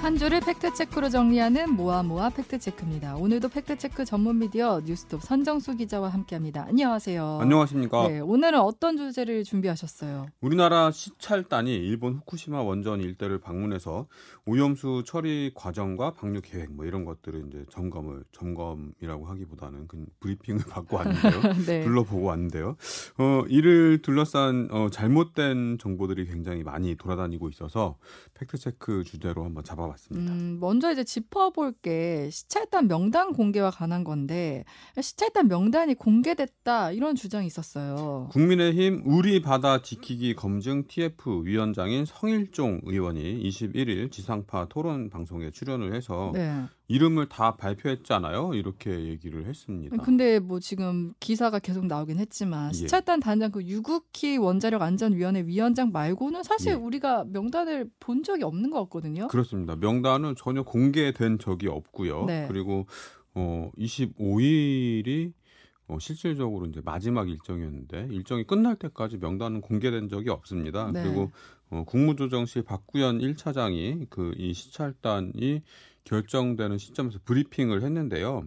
한 주를 팩트체크로 정리하는 모아모아 팩트체크입니다. 오늘도 팩트체크 전문 미디어 뉴스톱 선정수 기자와 함께합니다. 안녕하세요. 안녕하십니까. 네, 오늘은 어떤 주제를 준비하셨어요? 우리나라 시찰단이 일본 후쿠시마 원전 일대를 방문해서 오염수 처리 과정과 방류 계획 뭐 이런 것들을 이제 점검을 점검이라고 하기보다는 그 브리핑을 받고 왔는데요. 네. 둘러보고 왔는데요. 어, 이를 둘러싼 어, 잘못된 정보들이 굉장히 많이 돌아다니고 있어서 팩트체크 주제로 한번 잡아 봤습니다. 음, 먼저 이제 짚어볼 게 시찰단 명단 공개와 관한 건데 시찰단 명단이 공개됐다 이런 주장이 있었어요. 국민의힘 우리 바다 지키기 검증 TF 위원장인 성일종 의원이 21일 지상파 토론 방송에 출연을 해서 네. 이름을 다 발표했잖아요. 이렇게 얘기를 했습니다. 근데 뭐 지금 기사가 계속 나오긴 했지만 예. 시찰단 단장 그 유국희 원자력 안전위원회 위원장 말고는 사실 예. 우리가 명단을 본 적이 없는 것 같거든요. 그렇습니다. 명단은 전혀 공개된 적이 없고요. 네. 그리고 어 25일이 어, 실질적으로 이제 마지막 일정이었는데 일정이 끝날 때까지 명단은 공개된 적이 없습니다. 네. 그리고 어, 국무조정실 박구현 1차장이 그 이 시찰단이 결정되는 시점에서 브리핑을 했는데요.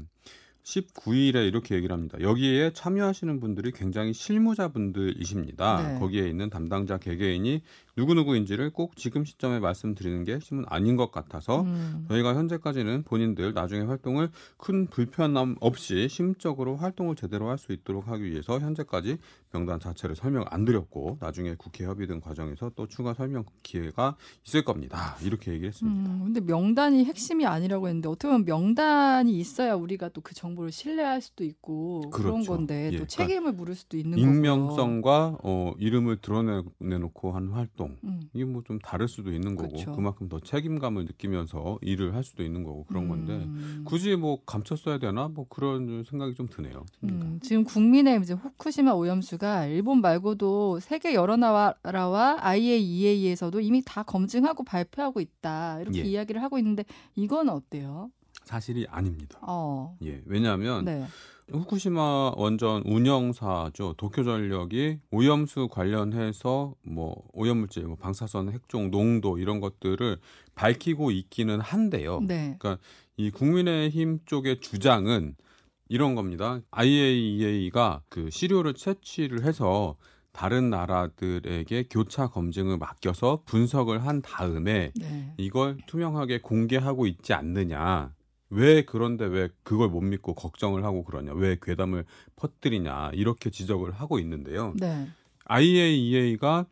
19일에 이렇게 얘기를 합니다. 여기에 참여하시는 분들이 굉장히 실무자분들이십니다. 네. 거기에 있는 담당자 개개인이 누구누구인지를 꼭 지금 시점에 말씀드리는 게 심은 아닌 것 같아서 음. 저희가 현재까지는 본인들 나중에 활동을 큰 불편함 없이 심적으로 활동을 제대로 할 수 있도록 하기 위해서 현재까지 명단 자체를 설명 안 드렸고 나중에 국회 협의 등 과정에서 또 추가 설명 기회가 있을 겁니다. 이렇게 얘기했습니다. 음, 근데 명단이 핵심이 아니라고 했는데 어떻게 보면 명단이 있어야 우리가 또 그 정보를 신뢰할 수도 있고 그런 그렇죠. 건데 예, 또 그러니까 책임을 물을 수도 있는 거고요. 익명성과 어, 이름을 드러내놓고 한 활동 음. 이게 뭐 좀 다를 수도 있는 거고 그쵸. 그만큼 더 책임감을 느끼면서 일을 할 수도 있는 거고 그런 건데 음. 굳이 뭐 감췄어야 되나 뭐 그런 생각이 좀 드네요. 음, 지금 국민의 이제 후쿠시마 오염수가 일본 말고도 세계 여러 나라와 IAEA에서도 이미 다 검증하고 발표하고 있다 이렇게 예. 이야기를 하고 있는데 이건 어때요? 사실이 아닙니다. 어, 예, 왜냐하면 네, 후쿠시마 원전 운영사죠 도쿄전력이 오염수 관련해서 뭐 오염물질, 뭐 방사선, 핵종, 농도 이런 것들을 밝히고 있기는 한데요. 네, 그러니까 이 국민의힘 쪽의 주장은 이런 겁니다. IAEA가 그 시료를 채취를 해서 다른 나라들에게 교차 검증을 맡겨서 분석을 한 다음에 네. 이걸 투명하게 공개하고 있지 않느냐. 왜 그런데 왜 그걸 못 믿고 걱정을 하고 그러냐. 왜 괴담을 퍼뜨리냐. 이렇게 지적을 하고 있는데요. 네. IAEA가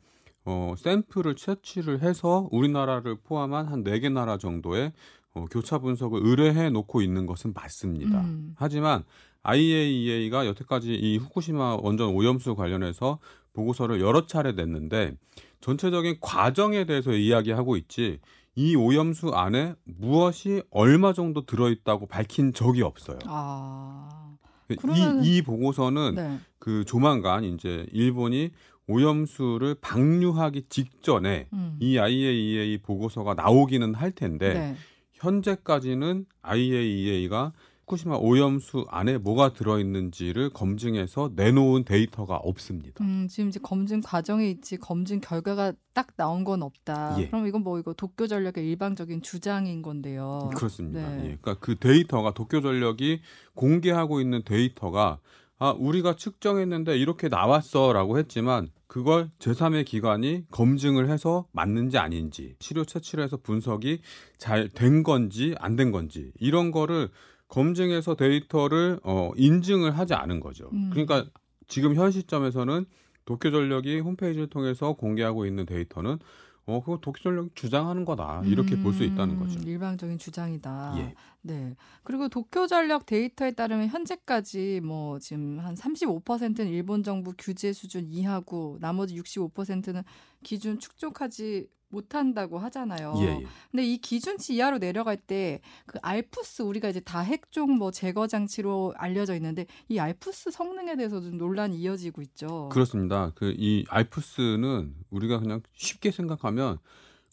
어, 샘플을 채취를 해서 우리나라를 포함한 한 네 개 나라 정도의 어, 교차 분석을 의뢰해 놓고 있는 것은 맞습니다. 음. 하지만 IAEA가 여태까지 이 후쿠시마 원전 오염수 관련해서 보고서를 여러 차례 냈는데 전체적인 과정에 대해서 이야기하고 있지 이 오염수 안에 무엇이 얼마 정도 들어있다고 밝힌 적이 없어요. 아, 그러면은- 이, 이 보고서는 네, 그 조만간 이제 일본이 오염수를 방류하기 직전에 음. 이 IAEA 보고서가 나오기는 할 텐데 네. 현재까지는 IAEA가 후쿠시마 오염수 안에 뭐가 들어있는지를 검증해서 내놓은 데이터가 없습니다. 음, 지금 이제 검증 과정에 있지 검증 결과가 딱 나온 건 없다. 예. 그럼 이건 뭐 이거 도쿄 전력의 일방적인 주장인 건데요. 그렇습니다. 네. 예. 그러니까 그 데이터가 도쿄 전력이 공개하고 있는 데이터가 아 우리가 측정했는데 이렇게 나왔어라고 했지만 그걸 제3의 기관이 검증을 해서 맞는지 아닌지 시료 채취를 해서 분석이 잘 된 건지 안 된 건지 이런 거를 검증해서 데이터를 어 인증을 하지 않은 거죠. 음. 그러니까 지금 현 시점에서는 도쿄전력이 홈페이지를 통해서 공개하고 있는 데이터는 어 그거 도쿄전력이 주장하는 거다 이렇게 볼수 있다는 거죠. 음, 일방적인 주장이다. 예. 네. 그리고 도쿄 전력 데이터에 따르면 현재까지 뭐 지금 한 35%는 일본 정부 규제 수준 이하고 나머지 65%는 기준 축적하지 못한다고 하잖아요. 예, 예. 근데 이 기준치 이하로 내려갈 때 그 알프스 우리가 이제 다 핵종 뭐 제거 장치로 알려져 있는데 이 알프스 성능에 대해서도 논란이 이어지고 있죠. 그렇습니다. 그 이 알프스는 우리가 그냥 쉽게 생각하면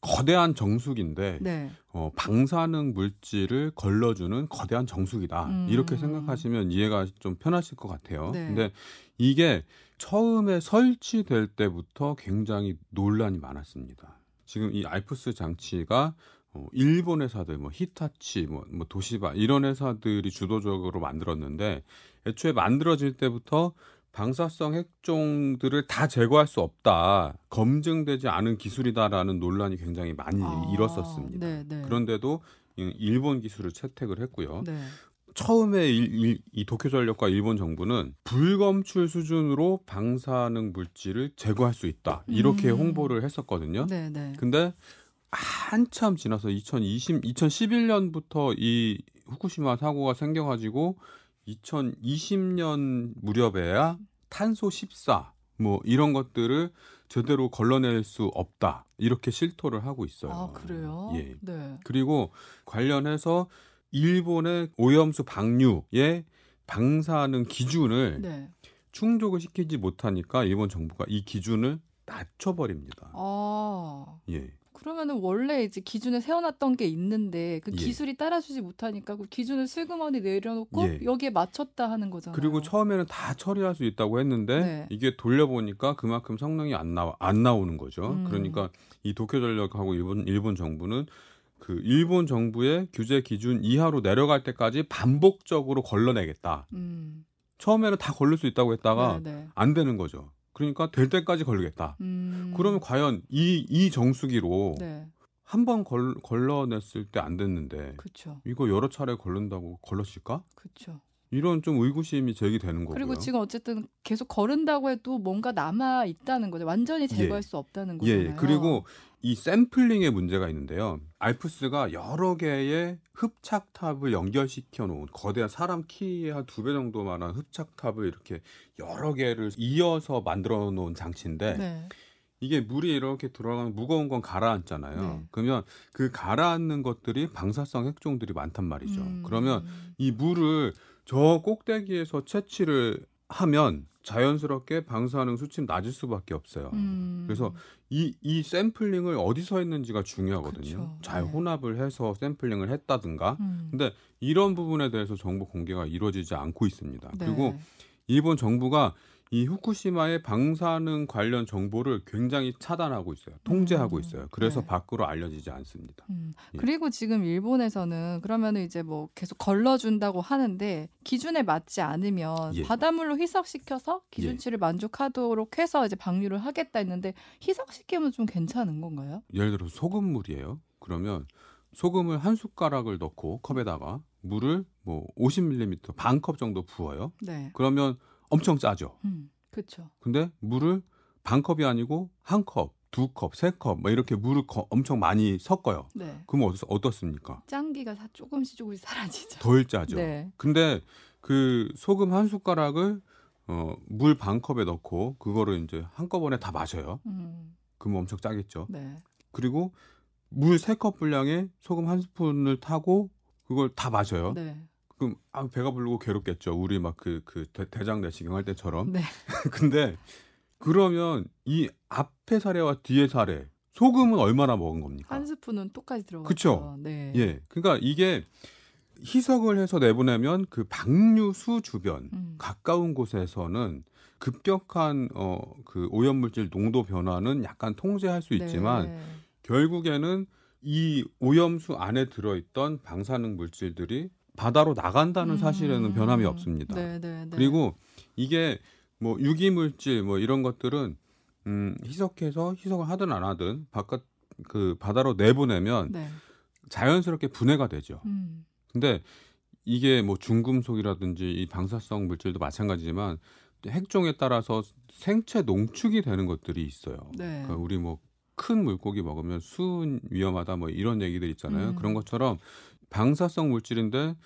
거대한 정수기인데 네. 어, 방사능 물질을 걸러주는 거대한 정수기다. 음. 이렇게 생각하시면 이해가 좀 편하실 것 같아요. 네. 근데 이게 처음에 설치될 때부터 굉장히 논란이 많았습니다. 지금 이 알프스 장치가 어, 일본 회사들 뭐 히타치 뭐, 뭐 도시바 이런 회사들이 주도적으로 만들었는데 애초에 만들어질 때부터 방사성 핵종들을 다 제거할 수 없다. 검증되지 않은 기술이다라는 논란이 굉장히 많이 아, 일었었습니다. 네, 네. 그런데도 이- 일본 기술을 채택을 했고요. 네. 처음에 일- 일- 이 도쿄전력과 일본 정부는 불검출 수준으로 방사능 물질을 제거할 수 있다. 이렇게 음. 홍보를 했었거든요. 네, 네. 근데 한참 지나서 2020, 2011년부터 이 후쿠시마 사고가 생겨가지고 2020년 무렵에야 탄소 14, 뭐 이런 것들을 제대로 걸러낼 수 없다. 이렇게 실토를 하고 있어요. 아, 그래요? 예. 네. 그리고 관련해서 일본의 오염수 방류의 방사능 기준을 네. 충족을 시키지 못하니까 일본 정부가 이 기준을 낮춰버립니다. 아. 예. 그러면은 원래 이제 기준을 세워놨던 게 있는데 그 예. 기술이 따라주지 못하니까 그 기준을 슬그머니 내려놓고 예. 여기에 맞췄다 하는 거잖아요. 그리고 처음에는 다 처리할 수 있다고 했는데 네. 이게 돌려보니까 그만큼 성능이 안 나와 안 나오는 거죠. 음. 그러니까 이 도쿄 전력하고 일본 일본 정부는 그 일본 정부의 규제 기준 이하로 내려갈 때까지 반복적으로 걸러내겠다. 음. 처음에는 다 걸릴 수 있다고 했다가 네, 네. 안 되는 거죠. 그러니까 될 때까지 걸리겠다. 음. 그러면 과연 이, 이 정수기로 네. 한번 걸러냈을 때 안 됐는데 그렇죠. 이거 여러 차례 걸른다고 걸렀을까? 그렇죠. 이런 좀 의구심이 제기되는 거고요. 그리고 지금 어쨌든 계속 거른다고 해도 뭔가 남아 있다는 거죠. 완전히 제거할 예. 수 없다는 예, 거잖아요. 그리고 이 샘플링에 문제가 있는데요. 알프스가 여러 개의 흡착탑을 연결시켜 놓은 거대한 사람 키의 한 두 배 정도만한 흡착탑을 이렇게 여러 개를 이어서 만들어 놓은 장치인데 네. 이게 물이 이렇게 들어가면 무거운 건 가라앉잖아요. 네. 그러면 그 가라앉는 것들이 방사성 핵종들이 많단 말이죠. 음. 그러면 이 물을 저 꼭대기에서 채취를 하면 자연스럽게 방사능 수치는 낮을 수밖에 없어요. 음. 그래서 이, 이 샘플링을 어디서 했는지가 중요하거든요. 그쵸. 잘 네. 혼합을 해서 샘플링을 했다든가. 음. 근데 이런 부분에 대해서 정보 공개가 이루어지지 않고 있습니다. 네. 그리고 일본 정부가 이 후쿠시마의 방사능 관련 정보를 굉장히 차단하고 있어요. 통제하고 음, 있어요. 그래서 네. 밖으로 알려지지 않습니다. 음. 예. 그리고 지금 일본에서는 그러면은 이제 뭐 계속 걸러준다고 하는데 기준에 맞지 않으면 예. 바닷물로 희석시켜서 기준치를 만족하도록 해서 이제 방류를 하겠다 했는데 희석시키면 좀 괜찮은 건가요? 예를 들어서 소금물이에요. 그러면 소금을 한 숟가락을 넣고 컵에다가 물을 뭐 50ml 반 컵 정도 부어요. 네. 그러면 엄청 짜죠. 음. 그렇죠. 근데 물을 반 컵이 아니고 한 컵, 두 컵, 세 컵, 막 이렇게 물을 거- 엄청 많이 섞어요. 네. 그럼 어떻, 어떻습니까? 짠기가 사- 조금씩 조금씩 사라지죠. 덜 짜죠. 네. 근데 그 소금 한 숟가락을 어, 물 반 컵에 넣고 그거를 이제 한꺼번에 다 마셔요. 음. 그러면 엄청 짜겠죠. 네. 그리고 물 세 컵 분량에 소금 한 스푼을 타고 그걸 다 마셔요. 네. 그럼 아, 배가 부르고 괴롭겠죠. 우리 막 그 그 대장 내시경 할 때처럼. 네. 근데 그러면 이 앞에 사례와 뒤에 사례 소금은 얼마나 먹은 겁니까? 한 스푼은 똑같이 들어가죠. 그쵸? 네. 예. 그러니까 이게 희석을 해서 내보내면 그 방류수 주변 음. 가까운 곳에서는 급격한 어 그 오염물질 농도 변화는 약간 통제할 수 있지만 네. 결국에는 이 오염수 안에 들어있던 방사능 물질들이 바다로 나간다는 사실에는 음. 변함이 없습니다. 네, 네, 네. 그리고 이게 뭐 유기물질 뭐 이런 것들은 음 희석해서 희석을 하든 안 하든 바깥 그 바다로 내보내면 네. 자연스럽게 분해가 되죠. 음. 근데 이게 뭐 중금속이라든지 이 방사성 물질도 마찬가지지만 핵종에 따라서 생체 농축이 되는 것들이 있어요. 네. 그러니까 우리 뭐 큰 물고기 먹으면 수은 위험하다 뭐 이런 얘기들 있잖아요. 음. 그런 것처럼 방사성 물질인데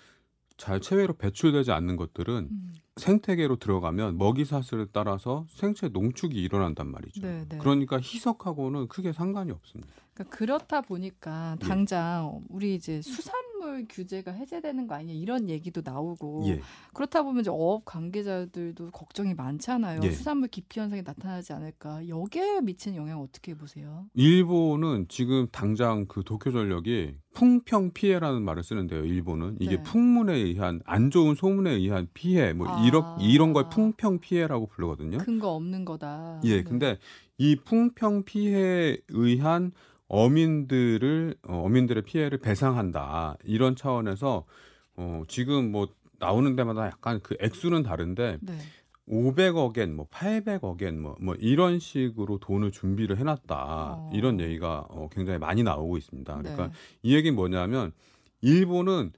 잘 체외로 배출되지 않는 것들은 음. 생태계로 들어가면 먹이 사슬에 따라서 생체 농축이 일어난단 말이죠. 네, 네. 그러니까 희석하고는 크게 상관이 없습니다. 그러니까 그렇다 보니까 예. 당장 우리 이제 수산물 규제가 해제되는 거 아니냐 이런 얘기도 나오고 예. 그렇다 보면 이제 어업 관계자들도 걱정이 많잖아요. 예. 수산물 기피 현상이 나타나지 않을까. 여기에 미치는 영향 어떻게 보세요? 일본은 지금 당장 그 도쿄 전력이 풍평 피해라는 말을 쓰는데요. 일본은 이게 네. 풍문에 의한 안 좋은 소문에 의한 피해 뭐 아. 이런 이런 걸 풍평 피해라고 부르거든요. 근거 없는 거다. 예, 네. 근데 이 풍평 피해에 의한 어민들을 어, 어민들의 피해를 배상한다 이런 차원에서 어, 지금 뭐 나오는 데마다 약간 그 액수는 다른데 네. 500억엔 뭐 800억엔 뭐, 뭐 이런 식으로 돈을 준비를 해놨다 어. 이런 얘기가 어, 굉장히 많이 나오고 있습니다. 그러니까 네. 이 얘기는 뭐냐면 일본은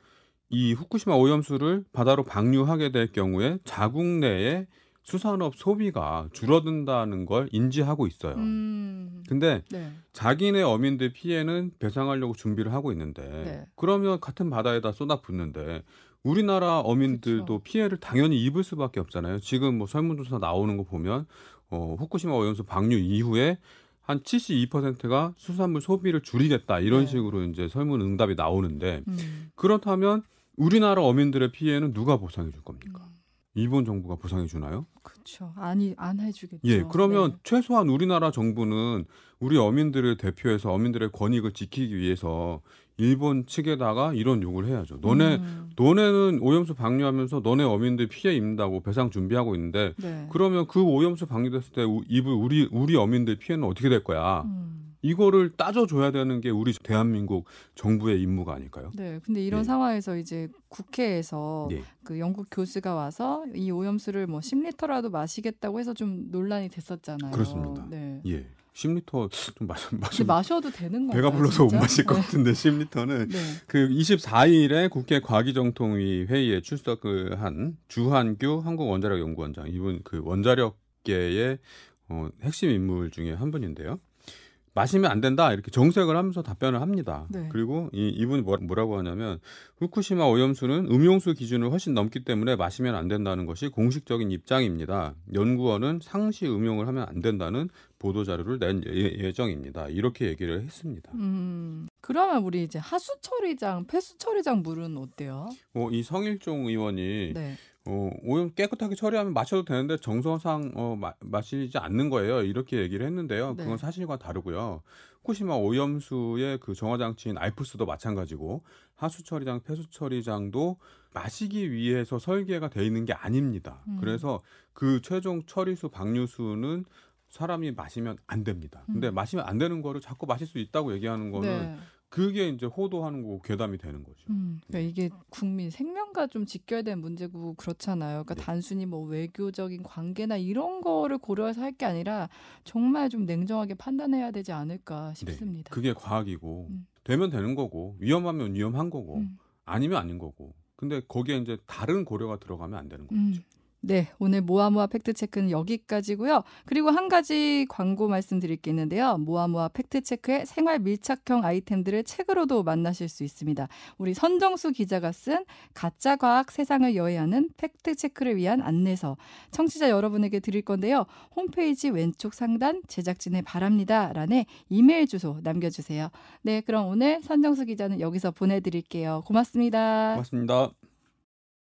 이 후쿠시마 오염수를 바다로 방류하게 될 경우에 자국 내에 수산업 소비가 줄어든다는 걸 인지하고 있어요. 음. 근데 네. 자기네 어민들 피해는 배상하려고 준비를 하고 있는데 네. 그러면 같은 바다에다 쏟아붓는데 우리나라 어민들도 그쵸. 피해를 당연히 입을 수밖에 없잖아요. 지금 뭐 설문조사 나오는 거 보면 어, 후쿠시마 오염수 방류 이후에 한 72%가 수산물 소비를 줄이겠다 이런 네. 식으로 이제 설문 응답이 나오는데 음. 그렇다면 우리나라 어민들의 피해는 누가 보상해 줄 겁니까? 음. 일본 정부가 보상해 주나요? 그렇죠. 아니 안 해주겠죠. 예, 그러면 네. 최소한 우리나라 정부는 우리 어민들을 대표해서 어민들의 권익을 지키기 위해서 일본 측에다가 이런 요구를 해야죠. 너네 음. 너네는 오염수 방류하면서 너네 어민들 피해 입는다고 배상 준비하고 있는데 네. 그러면 그 오염수 방류됐을 때 입을 우리 우리 어민들 피해는 어떻게 될 거야? 음. 이거를 따져줘야 되는 게 우리 대한민국 정부의 임무가 아닐까요? 네, 근데 이런 예. 상황에서 이제 국회에서 예. 그 영국 교수가 와서 이 오염수를 뭐 10리터라도 마시겠다고 해서 좀 논란이 됐었잖아요. 그렇습니다. 네. 예, 10리터 좀 마셔 마시 마셔도 되는 건가요? 배가 불러서 진짜? 못 마실 것 네. 같은데 10리터는 네. 그 24일에 국회 과기정통위 회의에 출석을 한 주한규 한국원자력연구원장 이분 그 원자력계의 어, 핵심 인물 중에 한 분인데요. 마시면 안 된다 이렇게 정색을 하면서 답변을 합니다. 네. 그리고 이 이분이 뭐- 뭐라고 하냐면 후쿠시마 오염수는 음용수 기준을 훨씬 넘기 때문에 마시면 안 된다는 것이 공식적인 입장입니다. 연구원은 상시 음용을 하면 안 된다는 보도 자료를 낸 예- 예정입니다. 이렇게 얘기를 했습니다. 음. 그러면 우리 이제 하수 처리장, 폐수 처리장 물은 어때요? 어, 이 성일종 의원이 네. 어, 오염 깨끗하게 처리하면 마셔도 되는데 정서상 어, 마, 마시지 않는 거예요. 이렇게 얘기를 했는데요. 네. 그건 사실과 다르고요. 후쿠시마 오염수의 그 정화 장치인 알프스도 마찬가지고 하수 처리장, 폐수 처리장도 마시기 위해서 설계가 돼 있는 게 아닙니다. 음. 그래서 그 최종 처리수 방류수는 사람이 마시면 안 됩니다. 근데 음. 마시면 안 되는 거를 자꾸 마실 수 있다고 얘기하는 거는 네. 그게 이제 호도하는 거고 괴담이 되는 거죠. 음, 그러니까 이게 국민 생명과 좀 직결된 문제고 그렇잖아요. 그러니까 네. 단순히 뭐 외교적인 관계나 이런 거를 고려해서 할 게 아니라 정말 좀 냉정하게 판단해야 되지 않을까 싶습니다. 그게 과학이고 음. 되면 되는 거고 위험하면 위험한 거고 음. 아니면 아닌 거고. 근데 거기에 이제 다른 고려가 들어가면 안 되는 거죠. 음. 네, 오늘 모아모아 팩트체크는 여기까지고요. 그리고 한 가지 광고 말씀드릴 게 있는데요. 모아모아 팩트체크의 생활 밀착형 아이템들을 책으로도 만나실 수 있습니다. 우리 선정수 기자가 쓴 가짜 과학 세상을 여해하는 팩트체크를 위한 안내서 청취자 여러분에게 드릴 건데요. 홈페이지 왼쪽 상단 제작진의 바랍니다 란에 이메일 주소 남겨주세요. 네, 그럼 오늘 선정수 기자는 여기서 보내드릴게요. 고맙습니다. 고맙습니다.